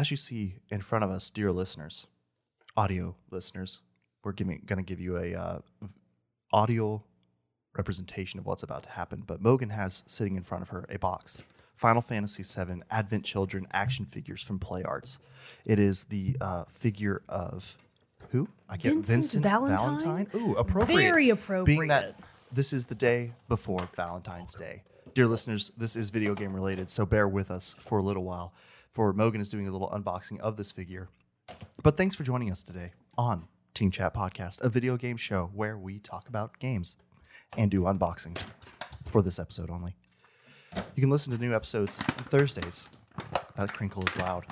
As you see in front of us, dear listeners, audio listeners, we're giving going to give you a uh, audio representation of what's about to happen. But Mogan has sitting in front of her a box, Final Fantasy VII Advent Children action figures from Play Arts. It is the uh, figure of who? I can't. Vincent Valentine? Ooh, appropriate. Very appropriate. Being that this is the day before Valentine's Day. Dear listeners, this is video game related, so bear with us for a little while. For Mogan is doing a little unboxing of this figure. But thanks for joining us today on Team Chat Podcast, a video game show where we talk about games and do unboxing for this episode only. You can listen to new episodes on Thursdays. That crinkle is loud.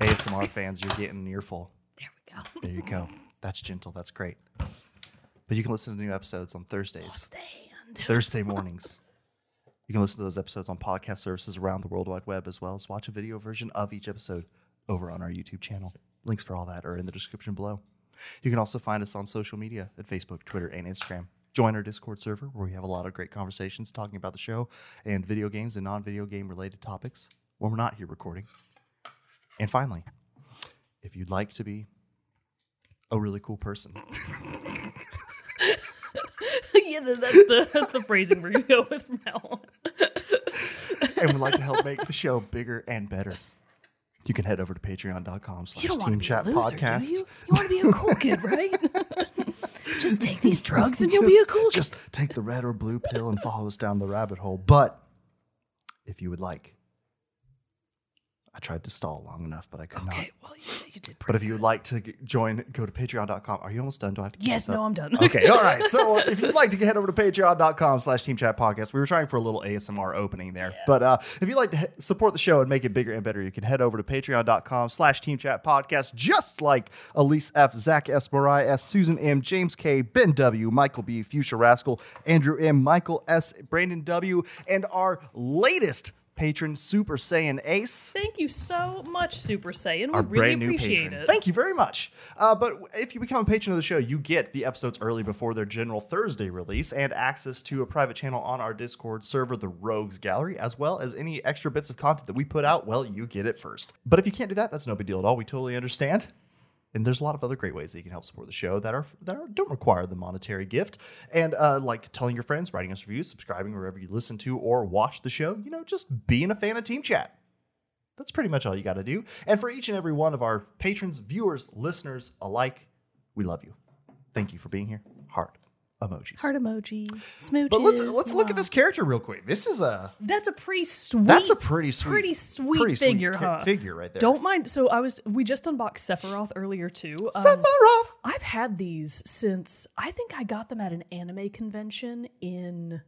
ASMR fans, you're getting an earful. There we go. There you go. That's gentle. That's great. But you can listen to new episodes on Thursdays, Stand. Thursday mornings. You can listen to those episodes on podcast services around the World Wide Web, as well as watch a video version of each episode over on our YouTube channel. Links for all that are in the description below. You can also find us on social media at Facebook, Twitter, and Instagram. Join our Discord server where we have a lot of great conversations talking about the show and video games and non video game related topics when we're not here recording. And finally, if you'd like to be a really cool person, yeah, that's the that's the phrasing we're gonna go with from now on. And would like to help make the show bigger and better, you can head over to patreon.com slash You don't team chat loser, podcast. you? You want to be a cool kid, right? Just take these drugs and you'll be a cool kid. Just take the red or blue pill and follow us down the rabbit hole. But if you would like, I tried to stall long enough, but I could not. Okay, well you did, you did But if you would like to join, go to patreon.com. Are you almost done? Do I have to Yes, no, I'm done. Okay, all right. So if you'd like to head over to patreon.com slash team chat podcast, we were trying for a little ASMR opening there. But uh, if you'd like to support the show and make it bigger and better, you can head over to patreon.com slash team chat podcast, just like Elise F, Zach S, Mariah S, Susan M, James K, Ben W, Michael B, Fuchsia Rascal, Andrew M, Michael S, Brandon W, and our latest patron, Super Saiyan Ace Thank you so much, Super Saiyan. We really brand new appreciate patron. it. Thank you very much. Uh, but if you become a patron of the show, you get the episodes early before their general Thursday release and access to a private channel on our Discord server, the Rogues Gallery, as well as any extra bits of content that we put out. Well, you get it first. But if you can't do that, that's no big deal at all. We totally understand. And there's a lot of other great ways that you can help support the show that are that are, don't require the monetary gift, and uh, like telling your friends, writing us reviews, subscribing wherever you listen to or watch the show. You know, just being a fan of Team Chat. That's pretty much all you got to do. And for each and every one of our patrons, viewers, listeners alike, we love you. Thank you for being here. Emojis. Heart emoji, smooches. but let's let's look at this character real quick. This is a That's a pretty sweet. that's a pretty sweet pretty sweet pretty figure, ca- huh? figure right there. Don't mind. So I was. We just unboxed Sephiroth earlier too. Um, Sephiroth. I've had these since I think I got them at an anime convention in.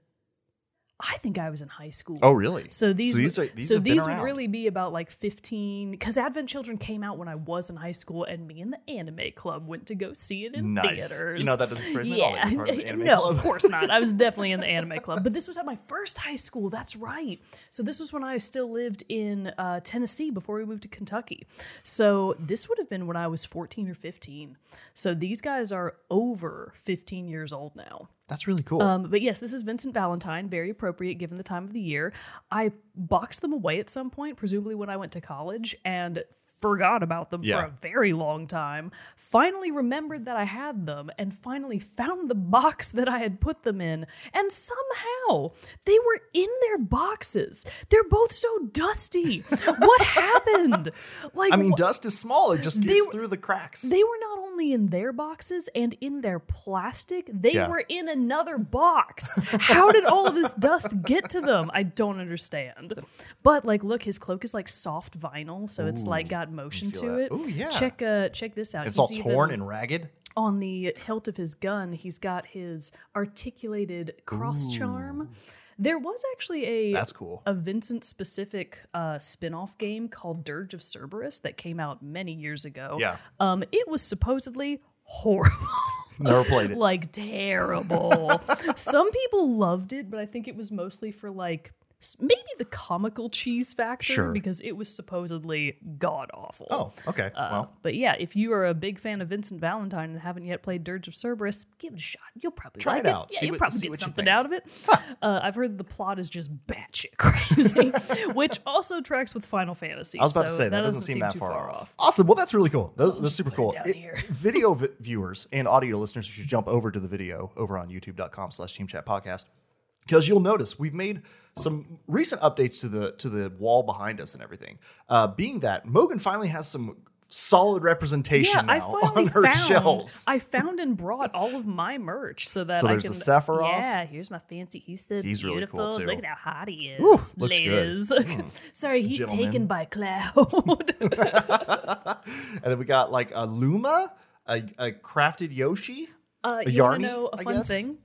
I think I was in high school. Oh, really? So these, So these would, are- these so these would really be about like 15 because Advent Children came out when I was in high school and me and the anime club went to go see it in Nice. theaters. You know, that doesn't surprise me at all of the anime no, club. of course not. I was definitely in the anime club, but this was at my first high school. That's right. So this was when I still lived in uh, Tennessee before we moved to Kentucky. So this would have been when I was 14 or 15. So these guys are over 15 years old now. That's really cool. Um, but yes, this is Vincent Valentine, very appropriate given the time of the year. I boxed them away at some point, presumably when I went to college, and forgot about them Yeah. for a very long time. Finally remembered that I had them, and finally found the box that I had put them in. And somehow they were in their boxes. They're both so dusty. what happened? Like I mean, wh- dust is small; it just gets were- through the cracks. they were not only in their boxes and in their plastic, they Yeah. were in another box. How did all of this dust get to them? I don't understand. But like, look, his cloak is like soft vinyl, so it's like got motion to that. it. Ooh, yeah. Check uh check this out. it's He's all torn even- and ragged. on the hilt of his gun, he's got his articulated cross charm. There was actually a That's cool. a Vincent specific uh, spin-off game called Dirge of Cerberus that came out many years ago. Yeah. Um, it was supposedly horrible. Never played it. like terrible. Some people loved it, but I think it was mostly for like maybe the comical cheese factor Sure. because it was supposedly god awful. Oh, okay. Uh, well, but yeah, if you are a big fan of Vincent Valentine and haven't yet played Dirge of Cerberus, give it a shot. You'll probably Try like it out. Yeah, See you'll what- probably get something out of it. uh, I've heard the plot is just batshit crazy, which also tracks with Final Fantasy. I was about to say that, doesn't doesn't seem that too far, off. Awesome. Well, that's really cool. That's, those super cool. It- video vi- viewers and audio listeners should jump over to the video over on youtube.com slash team chat podcast because you'll notice we've made some recent updates to the to the wall behind us and everything. Uh, being that Mogan finally has some solid representation Yeah, now on her found. shelves. I found and brought all of my merch so that So I there's can. the Sephiroth? Yeah, here's my fancy. He's so He's really beautiful. cool, too. Look at how hot he is, Woo, looks good. Hmm. ladies. Sorry, he's Gentleman. taken by cloud. and then we got like a Luma, a, a crafted Yoshi. Uh, A you Yarny, know a fun thing?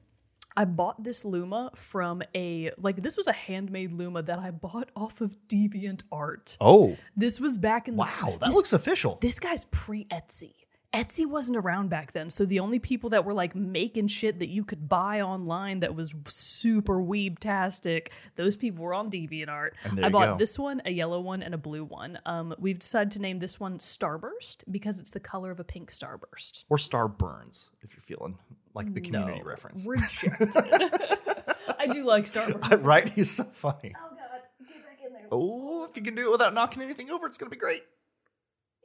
I bought this Luma from a like this was a handmade Luma that I bought off of Deviant Art. Oh, This was back in the wow, that this, looks official. this guy's pre Etsy. Etsy wasn't around back then, so the only people that were like making shit that you could buy online that was super weeb-tastic, those people were on DeviantArt. I bought go. this one, a yellow one, and a blue one. Um, we've decided to name this one Starburst because it's the color of a pink starburst. or Star Burns, if you're feeling like the community No, reference. Rejected. I do like Starburst. right? He's so funny. Oh god, get back in there. Oh, if you can do it without knocking anything over, it's gonna be great.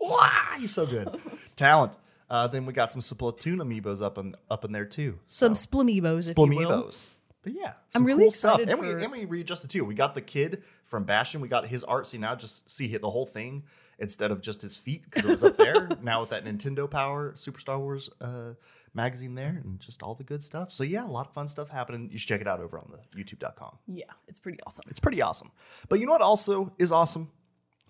Wow, you're so good. Talent. Uh, then we got some Splatoon amiibos up in up in there too. Some Splamiibos, if you will. But yeah, some I'm really cool stuff. excited And we for- and we readjusted too. We got the kid from Bastion. We got his art, so you now just see the whole thing instead of just his feet because it was up there. now with that Nintendo Power Super Star Wars uh, magazine there and just all the good stuff. So yeah, a lot of fun stuff happening. You should check it out over on the YouTube.com. Yeah, it's pretty awesome. It's pretty awesome. But you know what also is awesome?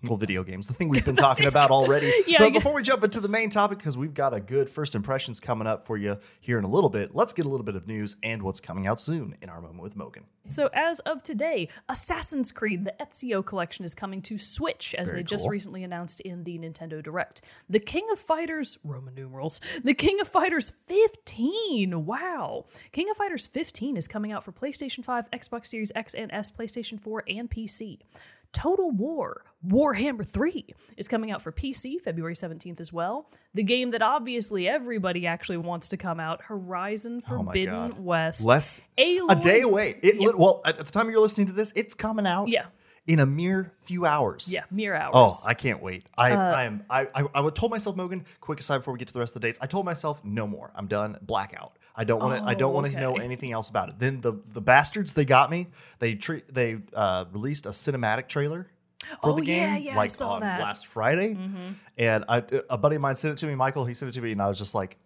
Well, mm-hmm. video games, the thing we've been talking about already. Yeah, but before we jump into the main topic, because we've got a good first impressions coming up for you here in a little bit, let's get a little bit of news and what's coming out soon in our moment with Mogan. So, as of today, Assassin's Creed, the Ezio collection, is coming to Switch, as Very they just recently announced in the Nintendo Direct. The King of Fighters, Roman numerals, the King of Fighters 15. Wow. King of Fighters 15 is coming out for PlayStation 5, Xbox Series X and S, PlayStation 4, and PC. Total War, Warhammer 3 is coming out for PC February 17th as well. The game that obviously everybody actually wants to come out, Horizon Oh Forbidden God. West. Less Aloy a day away. It lit- well at, at the time you're listening to this, it's coming out. Yeah. in a mere few hours. Yeah, mere hours. Oh. I can't wait. I, Uh, I am. I, I I told myself, Mogan. Quick aside before we get to the rest of the dates. I told myself, no more. I'm done. Blackout. I don't want to. I don't Oh, want to know anything else about it. Then the the bastards they got me. They tre- they uh, released a cinematic trailer for Oh, the game yeah, yeah, like on that. Mm-hmm. last Friday, and I, a buddy of mine sent it to me. Michael, he sent it to me, and I was just like.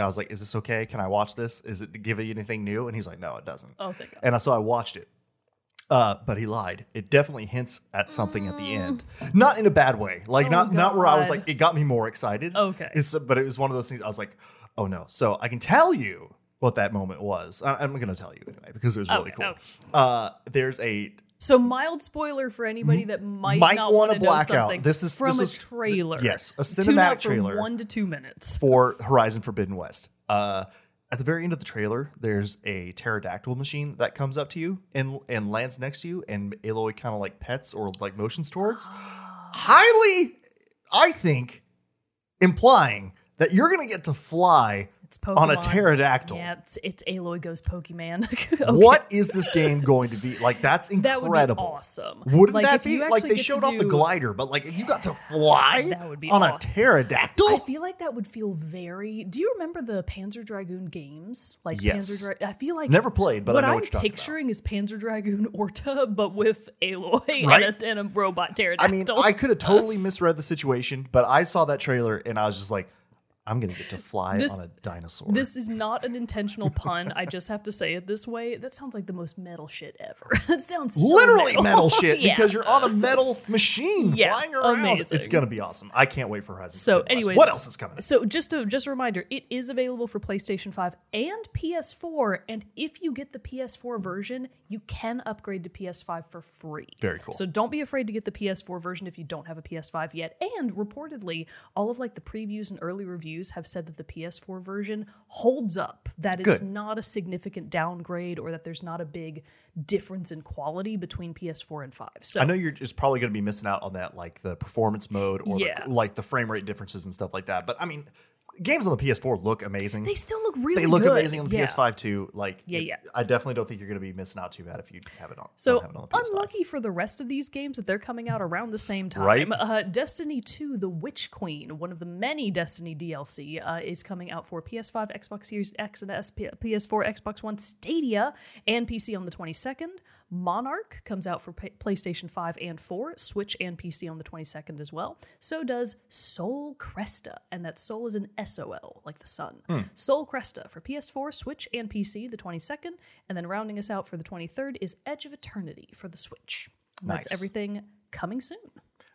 I was like, "Is this okay? Can I watch this? Is it give you anything new?" And he's like, "No, it doesn't." oh, thank God. And I so I watched it. Uh, but he lied. It definitely hints at something at the end, not in a bad way. Like Oh, not not where I was like it got me more excited. Okay. It's, but it was one of those things. I was like, oh no. So I can tell you what that moment was. I, I'm going to tell you anyway because it was really Okay, cool. okay. Uh, there's a So mild spoiler for anybody that might, Might not wanna want to know black out. This is- from this a is- trailer. yes, a Tune cinematic out for trailer. one to two minutes. for Horizon Forbidden West. Uh, at the very end of the trailer, there's a pterodactyl machine that comes up to you and and lands next to you, and Aloy kind of like pets or like motions towards. Highly, I think, implying that you're gonna get to fly on a pterodactyl. Yeah, it's, it's Aloy goes Pokemon. Okay. What is this game going to be like? That's incredible. That would be awesome. Wouldn't Like, that be like they showed off the glider? But like if you got to fly That would be on a pterodactyl, I feel like that would feel very. Do you remember the Panzer Dragoon games? Like Yes. Panzer Dragoon. I feel like Never played, but I what I'm you're talking about. picturing is Panzer Dragoon Orta, but with Aloy Right? and, a, and a robot pterodactyl. I mean, I could have totally misread the situation, but I saw that trailer and I was just like, I'm gonna get to fly This- on a dinosaur. This is not an intentional pun. I just have to say it this way. That sounds like the most metal shit ever. that sounds so literally metal, shit Yeah. because you're on a metal machine Yeah, flying around. amazing. It's gonna be awesome. I can't wait for Horizon. So, anyways, what else is coming? So, just a just a reminder, it is available for PlayStation 5 and PS4. And if you get the PS4 version, you can upgrade to PS5 for free. Very cool. So don't be afraid to get the PS4 version if you don't have a PS5 yet. And reportedly, all of like the previews and early reviews reviews have said that the PS4 version holds up, that it's Good. not a significant downgrade or that there's not a big difference in quality between PS4 and 5. So I know you're just probably going to be missing out on that, like the performance mode or Yeah. the, like the frame rate differences and stuff like that. But I mean, games on the PS4 look amazing. they still look really They look good. amazing on the Yeah. PS5 too. Like, Yeah, yeah. I definitely don't think you're going to be missing out too bad if you have it on. So it on the PS5. unlucky for the rest of these games that they're coming out around the same time. Right. Uh, Destiny 2: The Witch Queen, one of the many Destiny DLC, uh, is coming out for PS5, Xbox Series X and S, P- PS4, Xbox One, Stadia, and PC on the 22nd. Monark comes out for P- PlayStation 5 and 4, Switch and PC on the 22nd as well. So does Sol Cresta, and that Soul is an SOL, like the sun. Hmm. Sol Cresta for PS4, Switch, and PC the 22nd, and then rounding us out for the 23rd is Edge of Eternity for the Switch. And That's everything coming soon.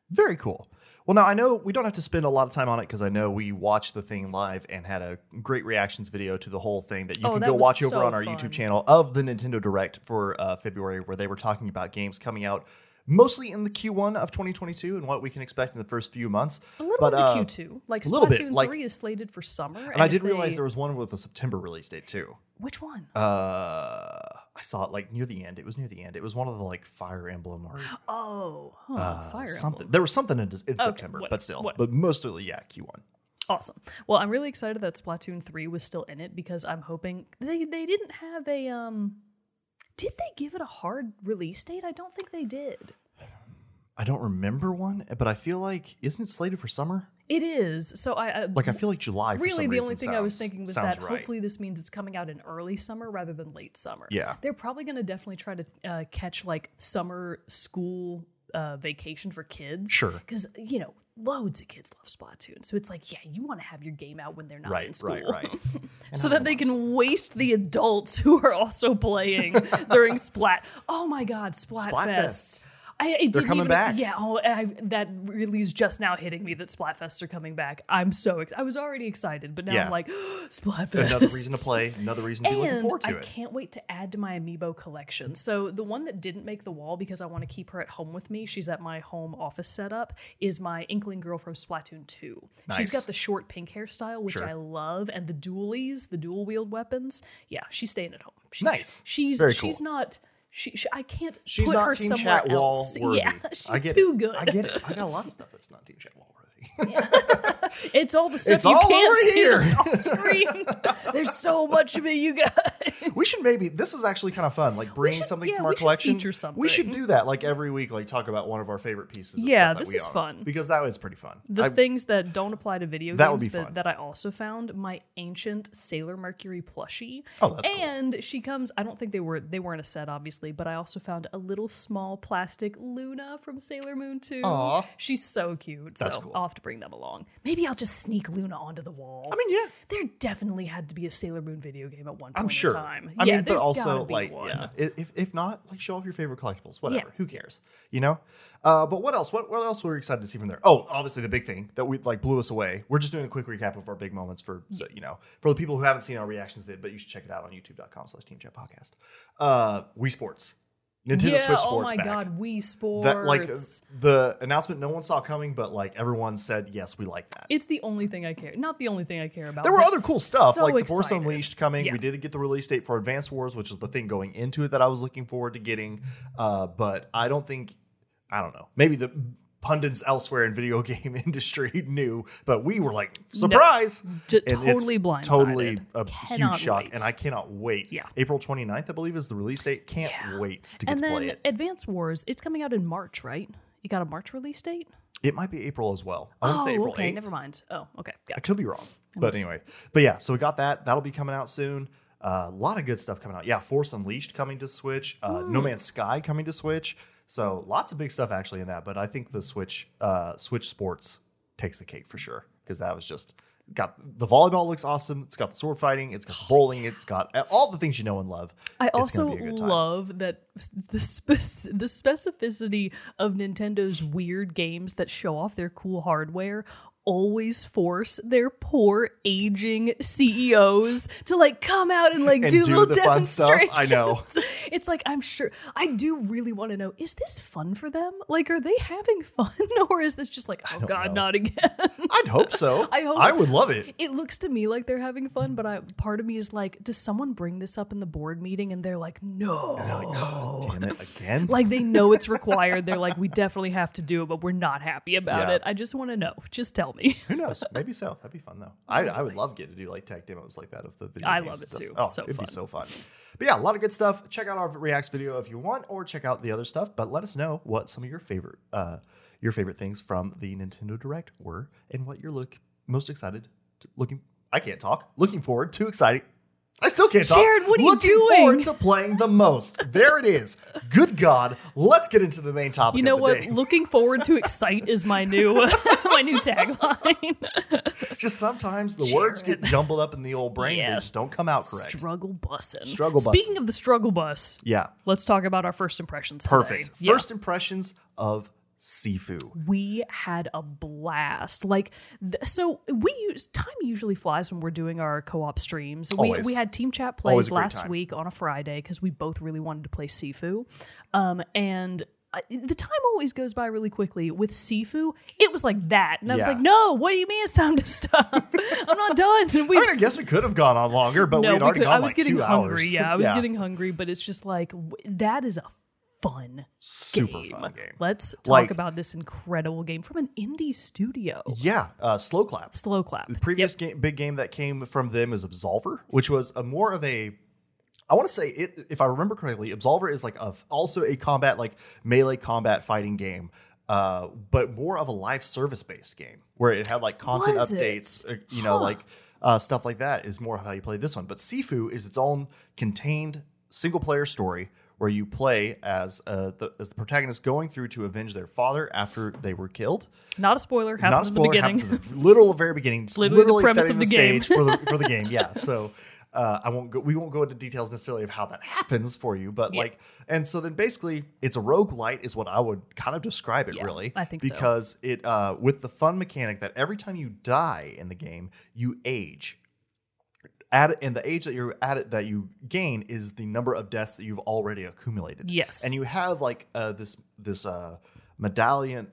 Very cool. Well, now I know we don't have to spend a lot of time on it because I know we watched the thing live and had a great reactions video to the whole thing that you Oh, can that go watch over on our fun. YouTube channel of the Nintendo Direct for uh, February, where they were talking about games coming out mostly in the Q1 of 2022 and what we can expect in the first few months. A little But, bit to uh, Q2. Like little bit, Splatoon like- 3 is slated for summer. And I if did realize they- there was one with a September release date too. Which one? Uh, I saw it like near the end. It was near the end. It was one of the like Fire Emblem or oh, huh, uh, Fire something. Emblem. There was something in, in September, what- but still, what- but mostly yeah, Q1. Awesome. Well, I'm really excited that Splatoon 3 was still in it because I'm hoping they they didn't have a um did they give it a hard release date? I don't think they did. I don't remember one, but I feel like isn't it slated for summer? It is. So I, I Like I feel like July. For really the only thing I was thinking was that right. hopefully this means it's coming out in early summer rather than late summer. Yeah. They're probably going to definitely try to uh, catch like summer school uh, vacation for kids. Sure. Because, you know, loads of kids love Splatoon. So it's like, yeah, you want to have your game out when they're not in school. right, right. so that they can waste the adults who are also playing during Splat. Oh my God, Splatfest. Splatfest. I, it didn't coming even, back. Yeah, oh, I, that really is just now hitting me that Splatfests are coming back. I'm so ex- I was already excited, but now Yeah. I'm like Splatfest. Another reason to play. Another reason to be looking forward to I it. I can't wait to add to my amiibo collection. So the one that didn't make the wall because I want to keep her at home with me, she's at my home office setup, is my Inkling girl from Splatoon 2. Nice. She's got the short pink hairstyle, which Sure. I love, and the dualies, the dual wield weapons. Yeah, she's staying at home. She, Nice. She's Very she's cool. not she, she, I can't She's put not her Team somewhere Chat else. worthy. Yeah, she's I get too it. good. I get it. I got a lot of stuff that's not Team Chat Wall worthy. It's all the stuff It's you can't see here. that's on screen. There's so much of it, you guys. we should maybe. This is actually kind of fun. Like bring should- something yeah, from our we should collection. feature We should do that. Like every week, like talk about one of our favorite pieces. Yeah, this is own. fun. because that was pretty fun. The I- things that don't apply to video That would games be that, fun. that I also found my ancient Sailor Mercury plushie. Oh, that's cool. and she comes. I don't think they were they weren't a set, obviously, but I also found a little small plastic Luna from Sailor Moon too. Aw. she's so cute. That's so cool. I'll to bring them along. Maybe I'll just sneak Luna onto the wall. I mean, yeah. there definitely had to be a Sailor Moon video game at one point I'm sure. in time. I yeah, mean, but also like, one. yeah, if if not, like show off your favorite collectibles, whatever. Yeah. Who cares, you know? Uh, but what else? What what else were we excited to see from there? Oh, obviously the big thing that we like blew us away. We're just doing a quick recap of our big moments for so, you know for the people who haven't seen our reactions vid, but you should check it out on YouTube.com/slash Team Chat Podcast. Uh, Wii Sports, Nintendo yeah, Switch Sports. oh my god, Wii Sports. That like the announcement no one saw coming, but like everyone said yes, we like that. it's the only thing I care. Not the only thing I care about. There were other cool stuff so like the Force. Unleashed coming. Yeah. We did get the release date for Advanced Wars, which is the thing going into it that I was looking forward to getting. Uh, but I don't think, I don't know, maybe the pundits elsewhere in video game industry knew, but we were like surprise, And totally blindsided. totally a Cannot huge shock, wait. and I cannot wait. Yeah. April 29th, I believe, is the release date. Can't Yeah. wait to get and to then play it. Advance Wars, it's coming out in March, right? You got a March release date? It might be April as well. I want to oh, say April okay, 8th. never mind. Oh, okay, I could be wrong, but anyway. But yeah, so we got that. That'll be coming out soon. Uh, a lot of good stuff coming out. Yeah, Force Unleashed coming to Switch. Uh, No Man's Sky coming to Switch. So lots of big stuff actually in that. But I think the Switch uh, Switch Sports takes the cake for sure because that was just got the volleyball looks awesome. It's got the sword fighting. It's got the bowling. It's got all the things you know and love. I It's also gonna be a good time. love that the spec- the specificity of Nintendo's weird games that show off their cool hardware always force their poor aging CEOs to like come out and like And do, do little stuff. I know. It's like I'm sure I do really want to know: is this fun for them? Like, are they having fun, or is this just like, oh god, know. not again? I'd hope so. I hope- I would love it. it looks to me like they're having fun, but I part of me is like, does someone bring this up in the board meeting? And they're like, no. God oh, damn it again. Like they know it's required. They're like, we definitely have to do it, but we're not happy about Yeah. it. I just want to know. Just tell me. Who knows? Maybe so. That'd be fun though. I, I would love getting to do like tech demos like that of the video I love it stuff. too. Oh, So it'd fun. be so fun. But yeah, a lot of good stuff. Check out our Reacts video if you want, or check out the other stuff. But let us know what some of your favorite uh your favorite things from the Nintendo Direct were, and what you're look most excited to, looking. I can't talk. Looking forward to exciting. I still can't talk. Sharon, what are you doing? looking forward to playing the most. There it is. Good God. Let's get into the main topic. You know what? Day. Looking forward to excite is my new new tagline. Just sometimes the words get jumbled up in the old brain. They just don't come out correct. struggle bussin'. Struggle Speaking of the struggle bus, yeah. let's talk about our first impressions. Perfect. Today. Yeah. First impressions of Sifu. we had a blast. Like, th- so we use time usually flies when we're doing our co-op streams. We Always. we had team chat plays last time. week on a Friday because we both really wanted to play Sifu, um, and. The time always goes by really quickly. With Sifu, it was like that, and I was Yeah. like, "No, what do you mean it's time to stop? I'm not done." And we I mean, I guess we could have gone on longer, but no, we had we already could, gone I was like getting two hungry. hours. Yeah, I was getting hungry, but it's just like w- that is a fun super game. fun game. Let's talk Like- about this incredible game from an indie studio. Yeah, uh, Sloclap. Slow clap. The previous game, big game that came from them is Absolver, which was a more of a. I want to say it, if I remember correctly, Absolver is like a, also a combat like melee combat fighting game, uh, but more of a live service based game where it had like content Was updates, uh, you know, Huh. like uh, stuff like that is more how you play this one. But Sifu is its own contained single player story where you play as uh, the as the protagonist going through to avenge their father after they were killed Not a spoiler. Happened not a in the beginning. happened at the literal very beginning. It's literally the premise setting of the game. stage for the for the game. Yeah. So uh, I won't go. We won't go into details necessarily of how that happens for you, but Yeah. like, and so then basically, it's a rogue light is what I would kind of describe it Yeah, really. I think so. because it uh, with the fun mechanic that every time you die in the game, you age. Add and the age that you're at it that you gain is the number of deaths that you've already accumulated. Yes. and you have like uh, this this uh, medallion.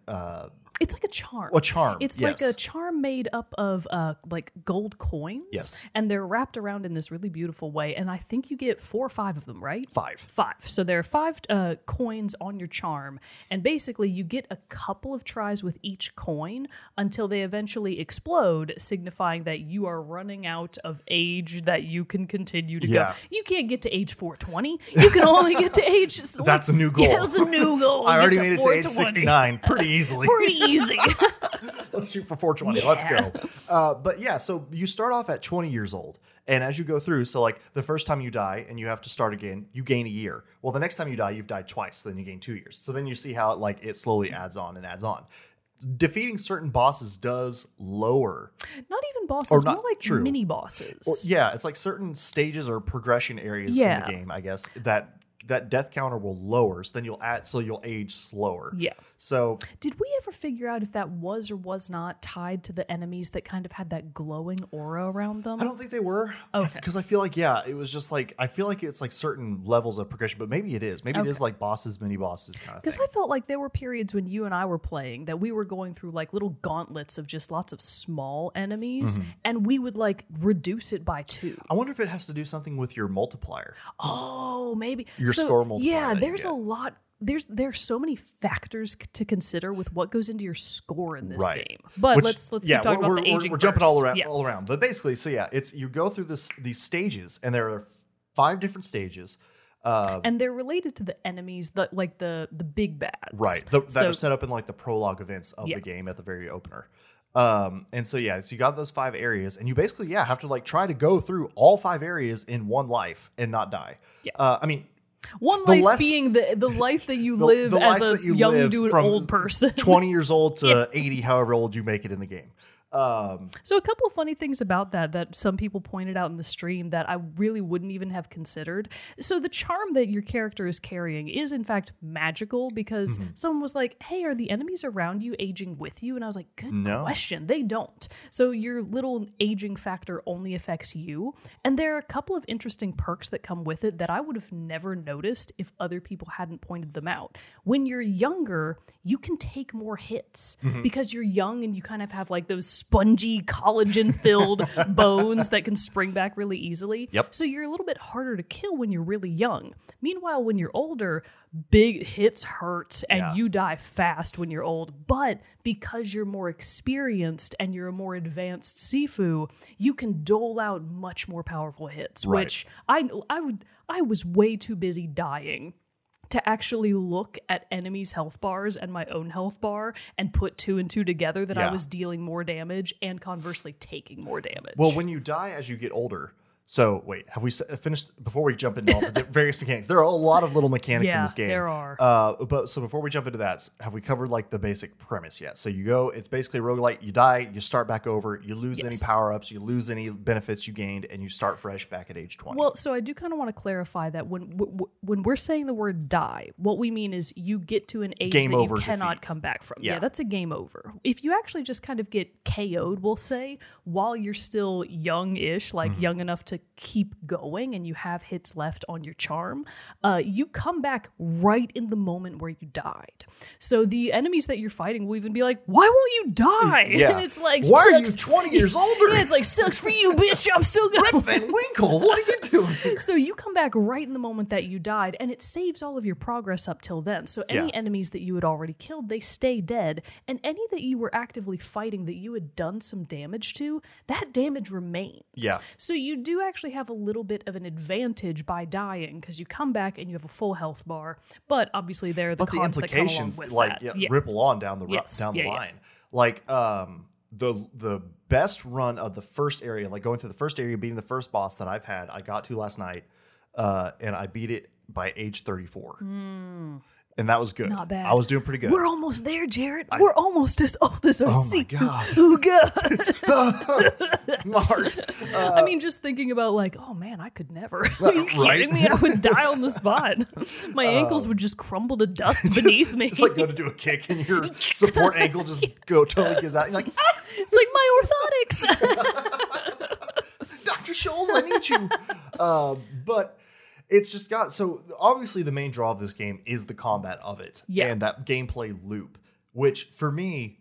It's like a charm. a charm, It's like a charm made up of uh like gold coins. Yes. And they're wrapped around in this really beautiful way. And I think you get four or five of them, right? five. Five. So there are five uh, coins on your charm, and basically you get a couple of tries with each coin until they eventually explode, signifying that you are running out of age that you can continue to Yeah. go. You can't get to age 420. You can only get to age. like- That's a new goal. Yeah, that's a new goal. I already made it to age 69 pretty easily. Pretty easy. Let's shoot for 420. Let's go. Uh, but yeah, so you start off at 20 years old. And as you go through, so like the first time you die and you have to start again, you gain a year. Well, the next time you die, you've died twice, so then you gain two years. So then you see how it like it slowly adds on and adds on. Defeating certain bosses does lower. not even bosses, not more like true. mini bosses. Or, yeah, it's like certain stages or progression areas Yeah. in the game, I guess, that that death counter will lower. So then you'll add so you'll age slower. Yeah. So Did we ever figure out if that was or was not tied to the enemies that kind of had that glowing aura around them? I don't think they were. Okay. Because I feel like, yeah, it was just like, I feel like it's like certain levels of progression, but maybe it is. Maybe it is like bosses, mini bosses kind of Because. I felt like there were periods when you and I were playing that we were going through like little gauntlets of just lots of small enemies, Mm-hmm. and we would like reduce it by two. I wonder if it has to do something with your multiplier. Oh, maybe Your So, score multiplier Yeah, there's a lot. There's there's so many factors c- to consider with what goes into your score in this Right. game. But Which- let's let's yeah, keep talking about the we're- aging. We're jumping all around, Yeah. all around. But basically, so yeah, it's you go through this these stages, and there are five different stages. Uh, and they're related to the enemies that like the the big bads right the, that so, are set up in like the prologue events of Yeah. the game at the very opener um and so yeah so you got those five areas and you basically yeah have to like try to go through all five areas in one life and not die Yeah. uh i mean one life less- being the the life that you the- live the as a you young live to an from old person. 20 years old to 80 however old you make it in the game Um, So a couple of funny things about that that some people pointed out in the stream that I really wouldn't even have considered. So the charm that your character is carrying is in fact magical because Mm-hmm. someone was like, "Hey, are the enemies around you aging with you?" And I was like, "Good No. question. They don't." So your little aging factor only affects you, and there are a couple of interesting perks that come with it that I would have never noticed if other people hadn't pointed them out. When you're younger, you can take more hits Mm-hmm. because you're young and you kind of have like those spongy collagen filled bones that can spring back really easily. Yep. So you're a little bit harder to kill when you're really young. Meanwhile, when you're older, big hits hurt and Yeah. you die fast when you're old. But because you're more experienced and you're a more advanced Sifu, you can dole out much more powerful hits, Right. which I I would I was way too busy dying to actually look at enemies' health bars and my own health bar and put two and two together that I was dealing more damage and conversely taking more damage. well, when you die as you get older. So wait, have we finished before we jump into all the various mechanics? There are a lot of little mechanics in this game. there are. Uh, but so before we jump into that, have we covered like the basic premise yet? So you go, it's basically roguelite. You die, you start back over, you lose any power ups, you lose any benefits you gained, and you start fresh back at age twenty. Well, so I do kind of want to clarify that when w- w- when we're saying the word die, what we mean is you get to an age Game that you cannot defeat. come back from. Yeah. Yeah. that's a game over. If you actually just kind of get KO'd, we'll say, while you're still young-ish, like Mm-hmm. young enough to keep going, and you have hits left on your charm, uh, you come back right in the moment where you died. So the enemies that you're fighting will even be like, "Why won't you die?" yeah. and it's like, why are you twenty years older? Yeah, it's like sucks for you, bitch. I'm still going. Van Winkle, what are you doing? here? So you come back right in the moment that you died, and it saves all of your progress up till then. So any Yeah. enemies that you had already killed, they stay dead, and any that you were actively fighting that you had done some damage to, that damage remains. Yeah. So you do actually have a little bit of an advantage by dying because you come back and you have a full health bar. But obviously, there are the but the cons that come along implications like yeah, Yeah. ripple on down the Yes. down the Yeah, line. Like um the the best run of the first area, like going through the first area, beating the first boss that I've had, I got to last night, uh, and I beat it by age thirty four, and that was good. Not bad. I was doing pretty good. We're almost there, Jared. We're almost as old as our Oh seat. God. Oh god. My heart. I mean, just thinking about like, oh man, I could never. Are you right? Uh, kidding me? I would die on the spot. My ankles would just crumble to dust beneath me. Just like go to do a kick and your support ankle just go totally gives out. You're like, "Ah, it's like my orthotics. Dr. Scholl's, I need you. uh, but it's just got so obviously the main draw of this game is the combat of it Yeah. and that gameplay loop, which for me,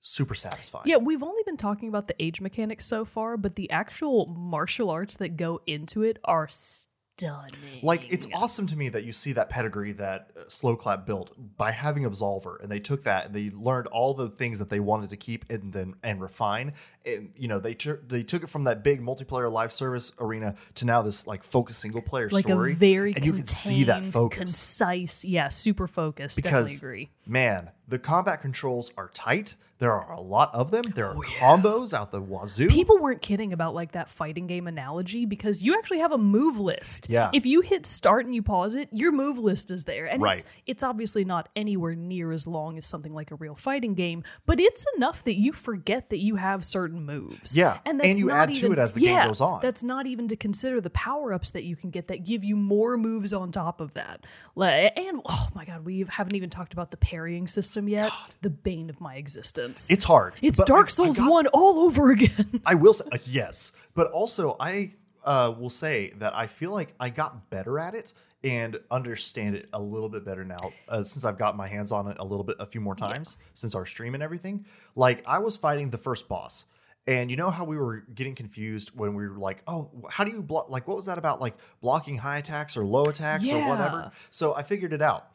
super satisfying. yeah, we've only been talking about the age mechanics so far, but the actual martial arts that go into it are stunning. Like it's awesome to me that you see that pedigree that uh, Sloclap built by having Absolver, and they took that and they learned all the things that they wanted to keep and then and refine. And you know they took they took it from that big multiplayer live service arena to now this like focused single player like story. a very and you can see that focus concise, yeah, super focused. because Definitely agree. man, the combat controls are tight. There are a lot of them. There oh, are Oh, combos out the wazoo. People weren't kidding about like that fighting game analogy because you actually have a move list. Yeah. If you hit start and you pause it, your move list is there. And it's it's obviously not anywhere near as long as something like a real fighting game, but it's enough that you forget that you have certain moves. Yeah, And and you add to it as the game goes on. That's not even to consider the power-ups that you can get that give you more moves on top of that. And oh my god, we haven't even talked about the parrying system yet. The bane of my existence. it's hard. It's Dark Souls got- 1 all over again. I will say uh, yes, but also I uh, will say that I feel like I got better at it and understand it a little bit better now uh, since I've got my hands on it a little bit a few more times since our stream and everything. Like I was fighting the first boss. And you know how we were getting confused when we were like, "Oh, how do you block? Like, what was that about? Like blocking high attacks or low attacks or whatever?" So I figured it out.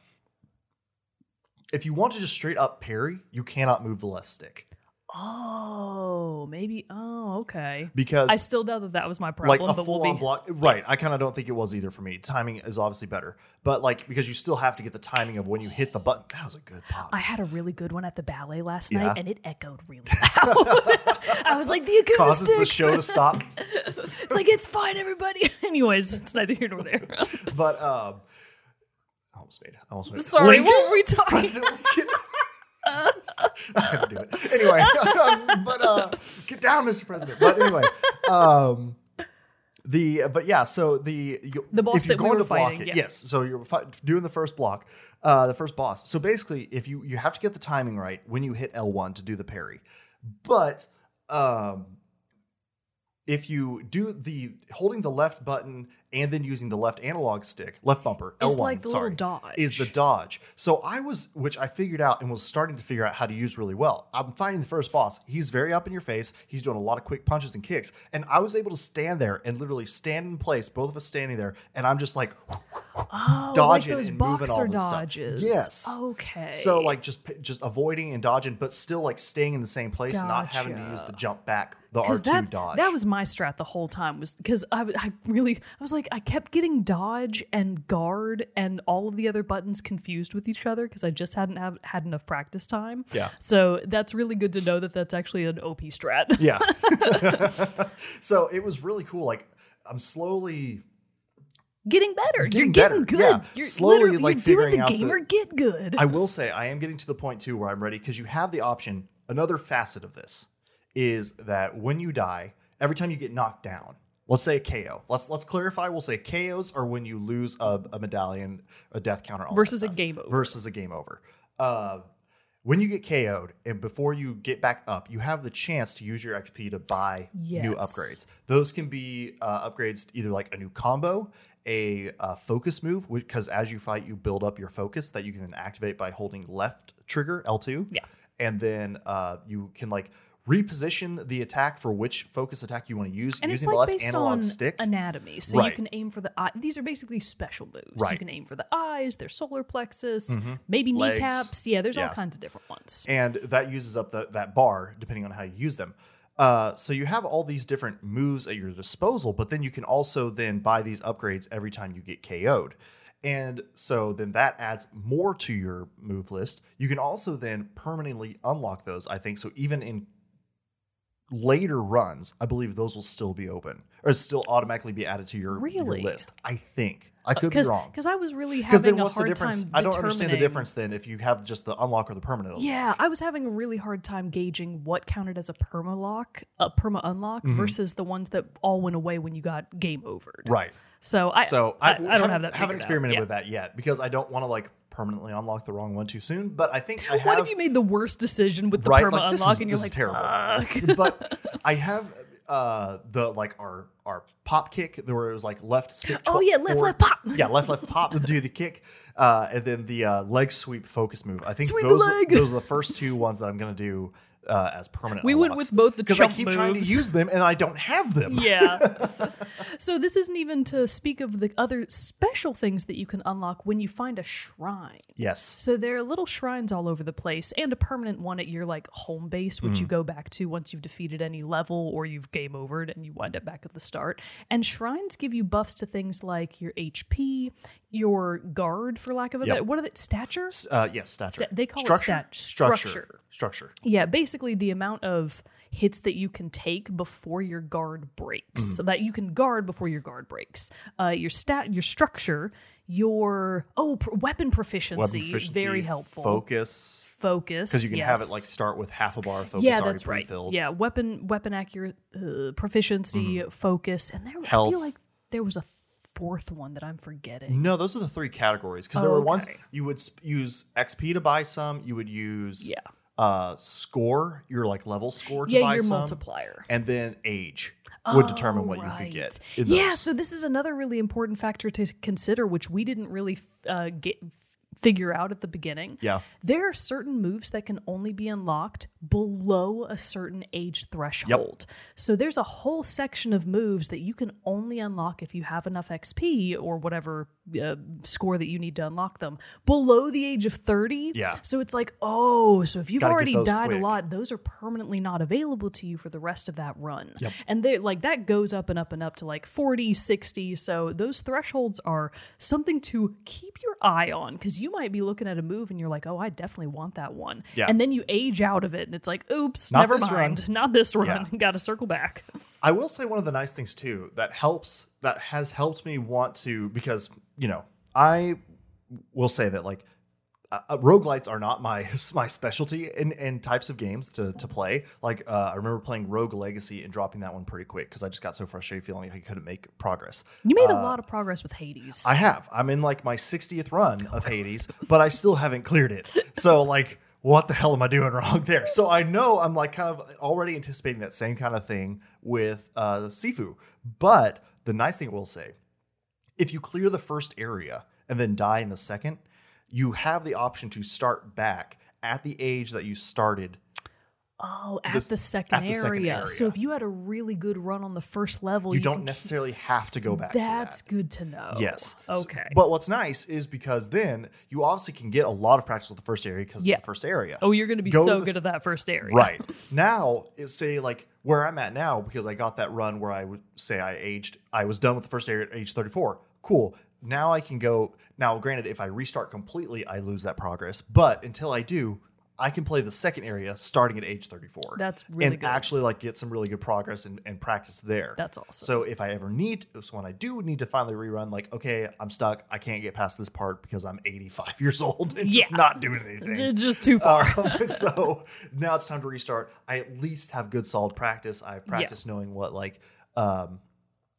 If you want to just straight up parry, you cannot move the left stick Oh, maybe. Oh, okay. because I still doubt that that was my like problem, a but full we'll on be. block. Right. I kind of don't think it was either for me. Timing is obviously better, but like because you still have to get the timing of when you hit the button. That was a good pop. I had a really good one at the ballet last Yeah. night, and it echoed really loud. I was like, the Causes the show to stop. it's like it's fine, everybody. Anyways, it's neither here nor there. But um, I almost made. I almost made. Sorry, Lincoln? what were we talking? President Lincoln. I had to do it anyway. but uh, get down, Mr. President. But anyway, um, the but yeah. So the you, The boss if you're that we going were to block fighting, it, yeah. yes. So you're fi- doing the first block, uh, the first boss. So basically, if you you have to get the timing right when you hit L1 to do the parry, but um, if you do the holding the left button and then using the left analog stick, left bumper, L1, like the little sorry, dodge. is the dodge. So I was, which I figured out and was starting to figure out how to use really well. I'm fighting the first boss. He's very up in your face. He's doing a lot of quick punches and kicks, and I was able to stand there and literally stand in place, both of us standing there, and I'm just like Oh, dodging like those and moving all this stuff. dodges. Yes. Okay. So like just just avoiding and dodging, but still like staying in the same place, and not having to use the jump back, the R because two dodge. that was my strat the whole time was because I, I really I was like I kept getting dodge and guard and all of the other buttons confused with each other because I just hadn't have, had enough practice time. Yeah. So that's really good to know that that's actually an OP strat. yeah. so it was really cool. Like I'm slowly getting better. Getting You're getting better, good. yeah. You're Slowly, literally like, you're doing figuring the out the- gamer get good. I will say I am getting to the point too where I'm ready because you have the option. Another facet of this is that when you die, every time you get knocked down, let's say a KO. Let's let's clarify. We'll say KOs are when you lose a, a medallion, a death counter, all Versus a game over. Versus a game over. Uh, when you get KO'd and before you get back up, you have the chance to use your XP to buy new upgrades. Those can be uh, upgrades either like a new combo, a uh, focus move, because as you fight, you build up your focus that you can then activate by holding left trigger L2. Yeah. And then uh, you can like reposition the attack for which focus attack you want to use and it's using the like left based analog on stick. anatomy, so Right. you can aim for the eye. These are basically special moves. You Right. Mm-hmm. can aim for the eyes, their solar plexus, maybe Legs. kneecaps. Yeah, there's Yeah. all kinds of different ones. and that uses up the, that bar depending on how you use them. Uh, so you have all these different moves at your disposal, but then you can also then buy these upgrades every time you get KO'd. And so then that adds more to your move list. You can also then permanently unlock those, I think. So even in later runs, I believe those will still be open or still automatically be added to your, your Really? list. I think. I could be wrong. because I was really having then a what's the hard difference? time. I don't understand the difference then if you have just the unlock or the permanent. unlock. Yeah, I was having a really hard time gauging what counted as a perma lock, a perma unlock, Mm-hmm. versus the ones that all went away when you got game over. Right. So I So I, I, I don't haven't, that. haven't out. experimented Yeah. with that yet because I don't want to like permanently unlock the wrong one too soon. But I think I have. What if you made the worst decision with the Right, perma like, unlock is- and you're this is like, terrible. Fuck. but I have uh the like our our pop kick where it was like left stick. Oh, yeah, left, forward- left, pop. Yeah, left left pop to do the kick, uh, and then the uh, leg sweep focus move. I think those those are the first two ones that I'm gonna do. Uh, as permanent, We went with both the because I keep trying to use them and I don't have them. yeah. so this isn't even to speak of the other special things that you can unlock when you find a shrine. Yes. So there are little shrines all over the place, and a permanent one at your like home base, which you Mm. go back to once you've defeated any level or you've game overed and you wind up back at the start. And shrines give you buffs to things like your HP, your guard, for lack of a Yep. better. What are they? Stature? Uh, yes, stature. they call it structure? stat- structure. structure. Structure. Yeah, basically the amount of hits that you can take before your guard breaks, Mm. so that you can guard before your guard breaks. Uh, your stat, your structure, your oh pr- weapon proficiency, Weapon proficiency, very helpful. Focus. Focus Because you can have it like start with half a bar of focus yeah, already that's right. pre-filled. Yeah, weapon weapon accurate uh, proficiency, focus, and there I Mm-hmm. Feel like there was a fourth one that I'm forgetting. No, those are the three categories. Because there were ones you would sp- use XP to buy some. You would use Yeah. uh, score your like level score to Yeah, buy your some, multiplier. and then age would determine Oh, what you could get. Yeah, so this is another really important factor to consider, which we didn't really uh, get figure out at the beginning. Yeah. There are certain moves that can only be unlocked below a certain age threshold. Yep. So there's a whole section of moves that you can only unlock if you have enough XP or whatever uh, score that you need to unlock them below the age of 30. Yeah. So it's like, oh, so if you've Gotta already died quick. a lot, those are permanently not available to you for the rest of that run. Yep. And they like that goes up and up and up to like 40, 60. So those thresholds are something to keep your eye on because you might be looking at a move and you're like, oh, I definitely want that one. Yeah. And then you age out of it and it's like, oops, Not never mind. Not this run. Yeah. Got to circle back. I will say one of the nice things too that helps that has helped me want to because you know I will say that like uh, roguelites are not my my specialty in, in types of games to, to play. Like uh, I remember playing Rogue Legacy and dropping that one pretty quick because I just got so frustrated feeling like I couldn't make progress. You made a lot of progress with Hades. I have. I'm in like my 60th run of Hades, but I still haven't cleared it. So like what the hell am I doing wrong there? So I know I'm like kind of already anticipating that same kind of thing with uh Sifu. But the nice thing I will say, if you clear the first area and then die in the second, you have the option to start back at the age that you started. oh, at this- the second at the area. So if you had a really good run on the first level, You, you don't can keep- necessarily have to go back That's that. good to know. Yes. So- Okay. but what's nice is because then you obviously can get a lot of practice with the first area because Yeah. the first area. oh, you're going to be Go so good at that first area. Right. now, is say like where I'm at now, because I got that run where I would say I aged, I was done with the first area at age 34. Cool. Now I can go. Now, granted, if I restart completely, I lose that progress. But until I do, I can play the second area starting at age 34. That's really and good. actually like get some really good progress and, and practice there. That's awesome. So if I ever need, so when I do need to finally rerun, like okay, I'm stuck. I can't get past this part because I'm 85 years old and just not doing anything. D- Just too far. Um, so now it's time to restart. I at least have good solid practice. I've practiced knowing what like um,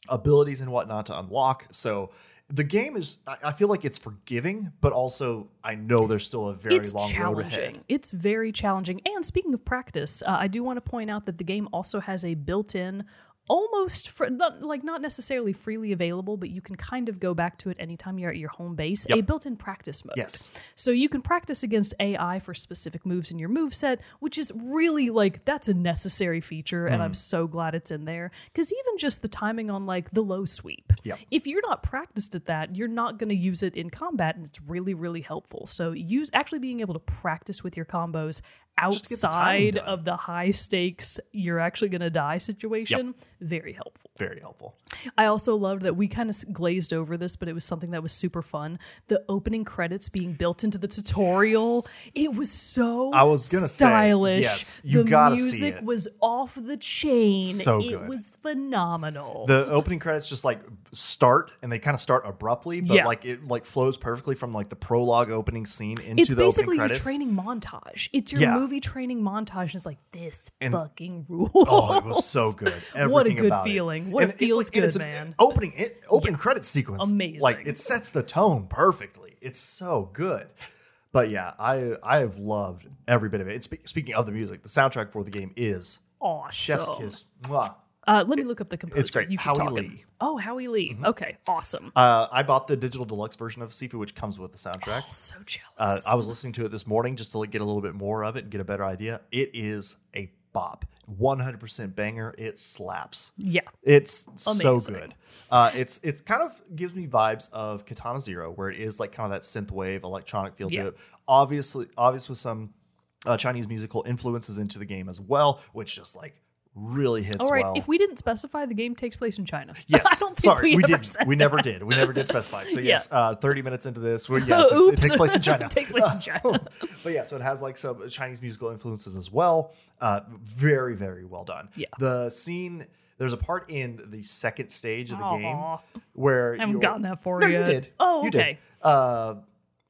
abilities and whatnot to unlock. So the game is. I, feel like it's forgiving, but also I know there's still a very it's long road ahead. It's very challenging. And speaking of practice, uh, I do want to point out that the game also has a built-in, almost fr- not, like not necessarily freely available, but you can kind of go back to it anytime you're at your home base. A built-in practice mode. Yes. So you can practice against AI for specific moves in your move set, which is really like that's a necessary feature, and Mm. I'm so glad it's in there. Because even just the timing on like the low sweep, Yep. if you're not practiced at that, you're not going to use it in combat, and it's really, really helpful. So use actually being able to practice with your combos Get the outside of the high stakes you're actually going to die situation very helpful Very helpful. i also loved that we kind of glazed over this but it was something that was super fun the opening credits being built into the tutorial it was so I was gonna say, stylish yes, you the gotta see music it. was off the chain So it good. was phenomenal The opening credits just like start and they kind of start abruptly, but Yeah. like it like flows perfectly from like the prologue opening scene into it's the basically opening your credits. training montage. It's your Yeah. movie training montage. is like this fucking rule. Oh, it was so good. What a good about it. feeling. What And it it's feels and it's good, an man. Opening it, opening credit sequence, Amazing. Like it sets the tone perfectly. It's so good. But yeah, I I have loved every bit of it. And spe- speaking of the music, the soundtrack for the game is Awesome. Chef's Kiss. Mwah. Uh, let me look up the composer. It's great. You Howie talking. Lee. Mm-hmm. Oh, Howie Lee. Okay, awesome. Uh, I bought the digital deluxe version of Sifu, which comes with the soundtrack. so Uh, jealous. I was listening to it this morning just to like, get a little bit more of it and get a better idea. It is a bop, 100% banger. It slaps. yeah. It's so good. Uh, it's it's kind of gives me vibes of Katana Zero, where it is like kind of that synth wave electronic feel Yeah. to it. Obviously, obvious with some uh, Chinese musical influences into the game as well, which just like really hits All right. well. If we didn't specify, the game takes place in China. Yes. I don't think Sorry, we, we, did. We never did. We never did specify. So yes, uh, thirty minutes into this, we yes, it takes place in China. It takes place in China. but yeah, so it has like some Chinese musical influences as well. Uh, very, very well done. Yeah. The scene. There's a part in the second stage of the Aw. game where I haven't gotten that far No, yet. you did. Oh, You okay. did.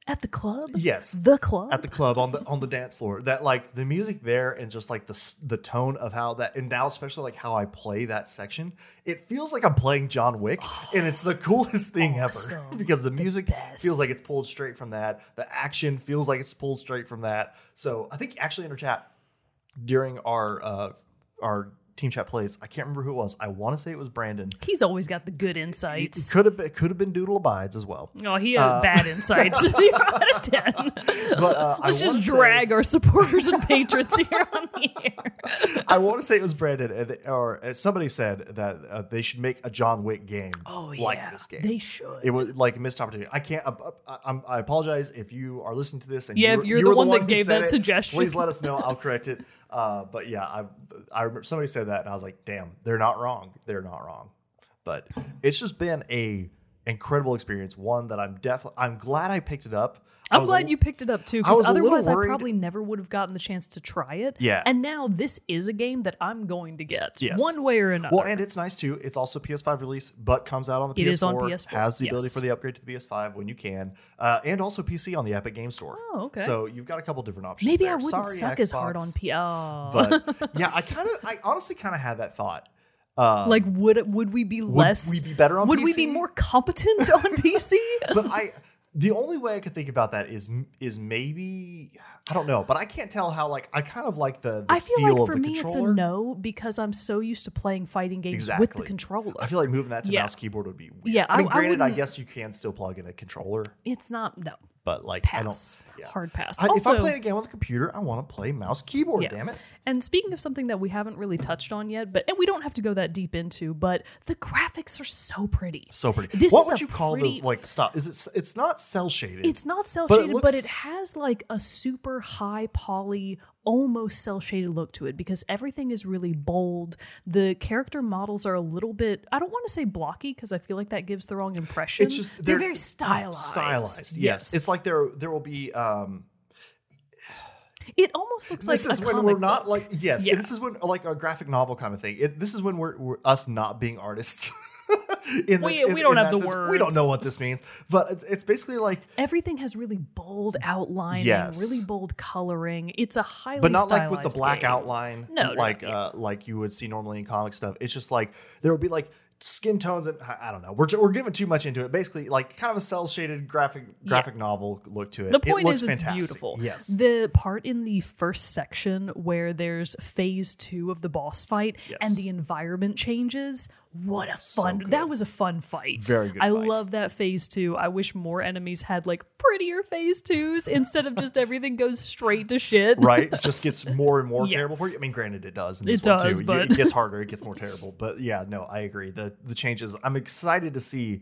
At the club? yes. The club? At the club on the on the dance floor, that like the music there and just like the the tone of how that and now especially like how I play that section, it feels like I'm playing John Wick, and it's the coolest thing ever because the music best. feels like it's pulled straight from that, the action feels like it's pulled straight from that. So I think actually in our chat during our uh our team chat plays, I can't remember who it was. I want to say it was Brandon. He's always got the good It insights. could have been, could have been Doodle Abides as well. Oh, he had bad insights. Out of ten. But uh, Let's wanna just say- drag our supporters and patrons here on the air. I want to say it was Brandon, and or uh, somebody said that uh, they should make a John Wick game Oh, like yeah. this game. They should. It was like a missed opportunity. I can't. Uh, uh, I'm, I apologize if you are listening to this and Yeah, you if you're you the were one that gave that it, suggestion. Please let us know. I'll correct it. Uh, but yeah, I I remember somebody said that, and I was like, damn, they're not wrong. They're not wrong. But it's just been a incredible experience. One that I'm definitely I'm glad I picked it up. I'm a glad you picked it up too, because was a little otherwise I probably never would have gotten the chance to try it. Yeah. And now this is a game that I'm going to get Yes. one way or another. Well, and it's nice too. It's also PS5 release, but comes out on the It PS4. is on PS4, Has the ability for the upgrade to the PS5 when you can, uh, and also PC on the Epic Game Store. Oh, okay. So you've got a couple different options. Maybe there. I wouldn't Sorry, suck as hard on P. Oh. But yeah, I kind of, I honestly kind of had that thought. Uh, like would would we be less? we be better on Would we be more competent on PC? but I, the only way I could think about that is is maybe I don't know, but I can't tell how like I kind of like the, the I feel feel like for me it's a no because I'm so used to playing fighting games with the controller. I feel like moving that to Yeah. mouse keyboard would be weird. Yeah, I mean, I- I granted, I, wouldn't- guess you can still plug in a controller, it's not no but like I don't. Yeah. hard pass. I, if I'm playing a game on the computer, I want to play mouse keyboard. Yeah. Damn it! And speaking of something that we haven't really touched on yet, but and we don't have to go that deep into, but the graphics are so pretty. So pretty. This what would you call pretty- the like stop? Is it? It's not cell shaded. It's not cell But shaded, but, looks- it has like a super high poly, almost cell shaded look to it because everything is really bold. The character models are a little bit, I don't want to say blocky because I feel like that gives the wrong impression. It's just they're, very stylized. Stylized, yes. It's like there there will be. um it almost looks like This is when we're not book. like yes. Yeah. This is when like a graphic novel kind of thing. It, this is when we're, we're us not being artists. in the, We- in- we don't have the sense. We don't know what this means, but it's, it's basically like, Everything has really bold outlining, Yes. really bold coloring. It's a highly but not like with the black game. outline, No, no, like yeah. uh, like you would see normally in comic stuff. It's just like there will be like skin tones and I don't know. We're we're giving too much into it. Basically, like kind of a cell shaded graphic graphic novel look to it. The point it is, it's beautiful. Yes. The part in the first section where there's phase two of the boss fight Yes. and the environment changes. What a fun! good. that was a fun fight. Very good I fight. love that phase two. I wish more enemies had like prettier phase twos instead of just everything goes straight to shit. right? It just gets more and more Yeah. terrible for you. I mean, granted, it does. In It one does, too. but- it gets harder. It gets more terrible. But yeah, no, I agree. The the changes. I'm excited to see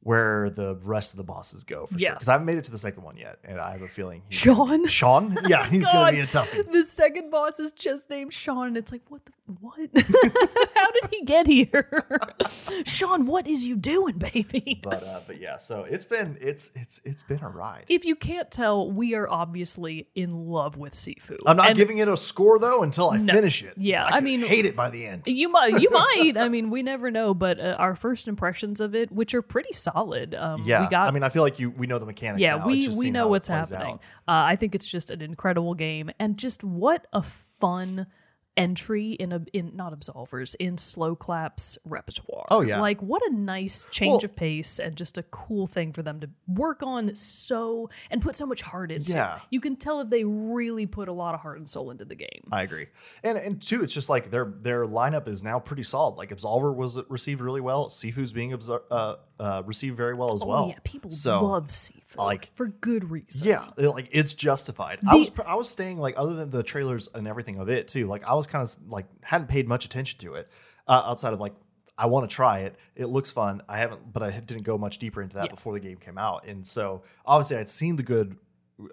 where the rest of the bosses go for sure. Yeah. Because I haven't made it to the second one yet, and I have a feeling he's Sean. Sean, yeah, he's God, gonna be a toughie. The second boss is just named Sean. and It's like, what the what? How did he get here? Sean, what is you doing, baby? But uh, but yeah, so it's been it's it's it's been a ride. if you can't tell, we are obviously in love with Sifu. I'm not And giving it a score though until I finish it. Yeah, I, I mean- hate it by the end. You might, you might. I mean, we never know. But uh, our first impressions of it, which are pretty solid, um, Yeah, we got. I mean, I feel like you we know the mechanics. yeah, now. We we know what's happening. Uh, I think it's just an incredible game, and just what a fun entry in a in not Absolver's in Sloclap's repertoire. Oh, yeah. like what a nice change Well- of pace and just a cool thing for them to work on so and put so much heart into. Yeah. you can tell that they really put a lot of heart and soul into the game. I agree, and and two, it's just like their their lineup is now pretty solid. Like Absolver was received really well. Sifu's being absor- uh, uh, received very well as well. oh yeah, people so, love Sifu like- for good reason. Yeah, it- like it's justified. I was I was staying like other than the trailers and everything of it too. Like I was kind of like hadn't paid much attention to it uh, outside of like I want to try it. It looks fun. I haven't, but I didn't go much deeper into that Yeah. before the game came out. And so obviously I'd seen the good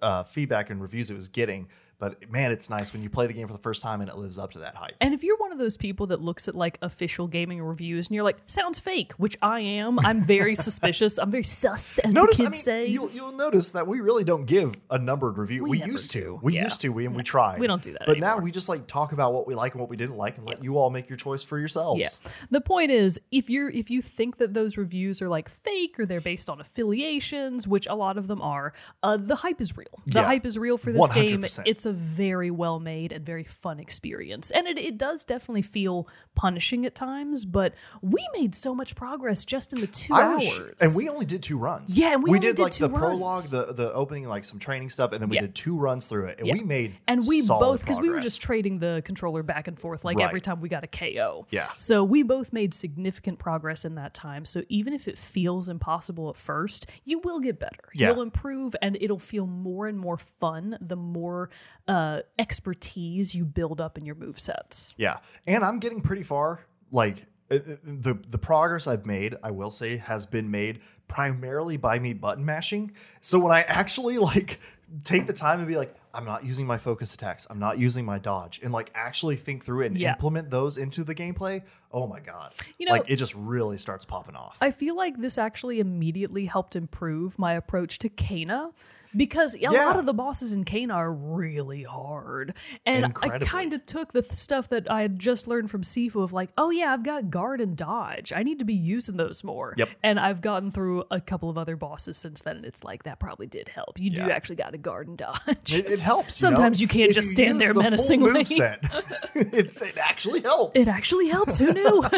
uh, feedback and reviews it was getting. But man, it's nice when you play the game for the first time and it lives up to that hype. And if you're one of those people that looks at like official gaming reviews and you're like, sounds fake, which I am, I'm very suspicious. I'm very sus, as Notice, the I kids mean, say. you'll, you'll notice that we really don't give a numbered review. We, never used to. do. We Yeah. used to. We and we tried. We don't do that But now we just like talk about what we like and what we didn't like, and let you all make your choice for yourselves. yeah. The point is, if you're if you think that those reviews are like fake or they're based on affiliations, which a lot of them are, uh, the hype is real. The Yeah. hype is real for this game. 100%. It's a very well made and very fun experience, and it it does definitely feel punishing at times. But we made so much progress just in the two I was, hours, and we only did two runs. Yeah, and we only did, did like two the prologue, the the opening, like some training stuff, and then we Yeah. did two runs through it, and Yeah. we made and we both because we were just trading the controller back and forth like Right. every time we got a KO. Yeah. So we both made significant progress in that time. So even if it feels impossible at first, you will get better. Yeah. You'll improve, and it'll feel more and more fun the more uh, expertise you build up in your move sets. Yeah, and I'm getting pretty far. Like uh, uh, the the progress I've made, I will say, has been made primarily by me button mashing. So when I actually like take the time and be like, I'm not using my focus attacks, I'm not using my dodge, and like actually think through it and Yeah. implement those into the gameplay. oh my god, You know- like it just really starts popping off. I feel like this actually immediately helped improve my approach to Kena because a Yeah. lot of the bosses in Kena are really hard. And I kind of took the stuff that I had just learned from Sifu of like, oh yeah, I've got guard and dodge. I need to be using those more. Yep. And I've gotten through a couple of other bosses since then, and it's like that probably did help. You Yeah. do actually got to guard and dodge. it, it helps. you know? Sometimes you can't If just stand there the menacingly. it actually helps. it actually helps. Who knew?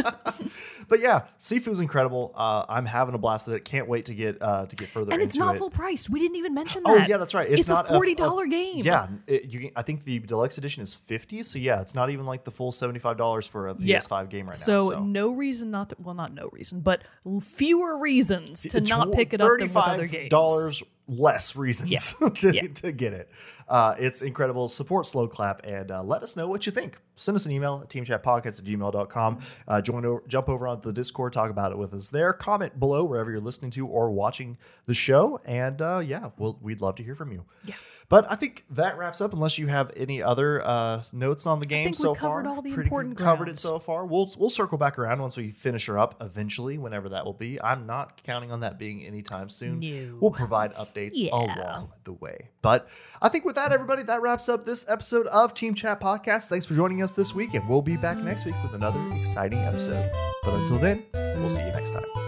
But yeah, Sifu's incredible. Uh, I'm having a blast with it. Can't wait to get uh, to get further. and it's not it. full priced. We didn't even mention Oh yeah, that's right. It's, It's, not a forty dollar game. Yeah, it, you can, I think the deluxe edition is fifty. So yeah, it's not even like the full seventy five dollars for a PS5 game right So, now. So no reason not to. Well, not no reason, but fewer reasons to It's not pick it up than with other games. dollars less reasons Yeah. to, Yeah. to get it. Uh, it's incredible. Support Sloclap and uh, let us know what you think. Send us an email at teamchatpodcast at gmail.com. Uh, join over, jump over onto the Discord, talk about it with us there. Comment below wherever you're listening to or watching the show. And uh, yeah, we'll, we'd love to hear from you. Yeah. But I think that wraps up. Unless you have any other uh, notes on the game think we so covered far, all the Pretty important covered it so far. We'll we'll circle back around once we finish her up eventually, whenever that will be. I'm not counting on that being anytime soon. No. We'll provide updates Yeah. along the way. But I think with that, everybody, that wraps up this episode of Team Chat Podcast. Thanks for joining us this week, and we'll be back next week with another exciting episode. But until then, we'll see you next time.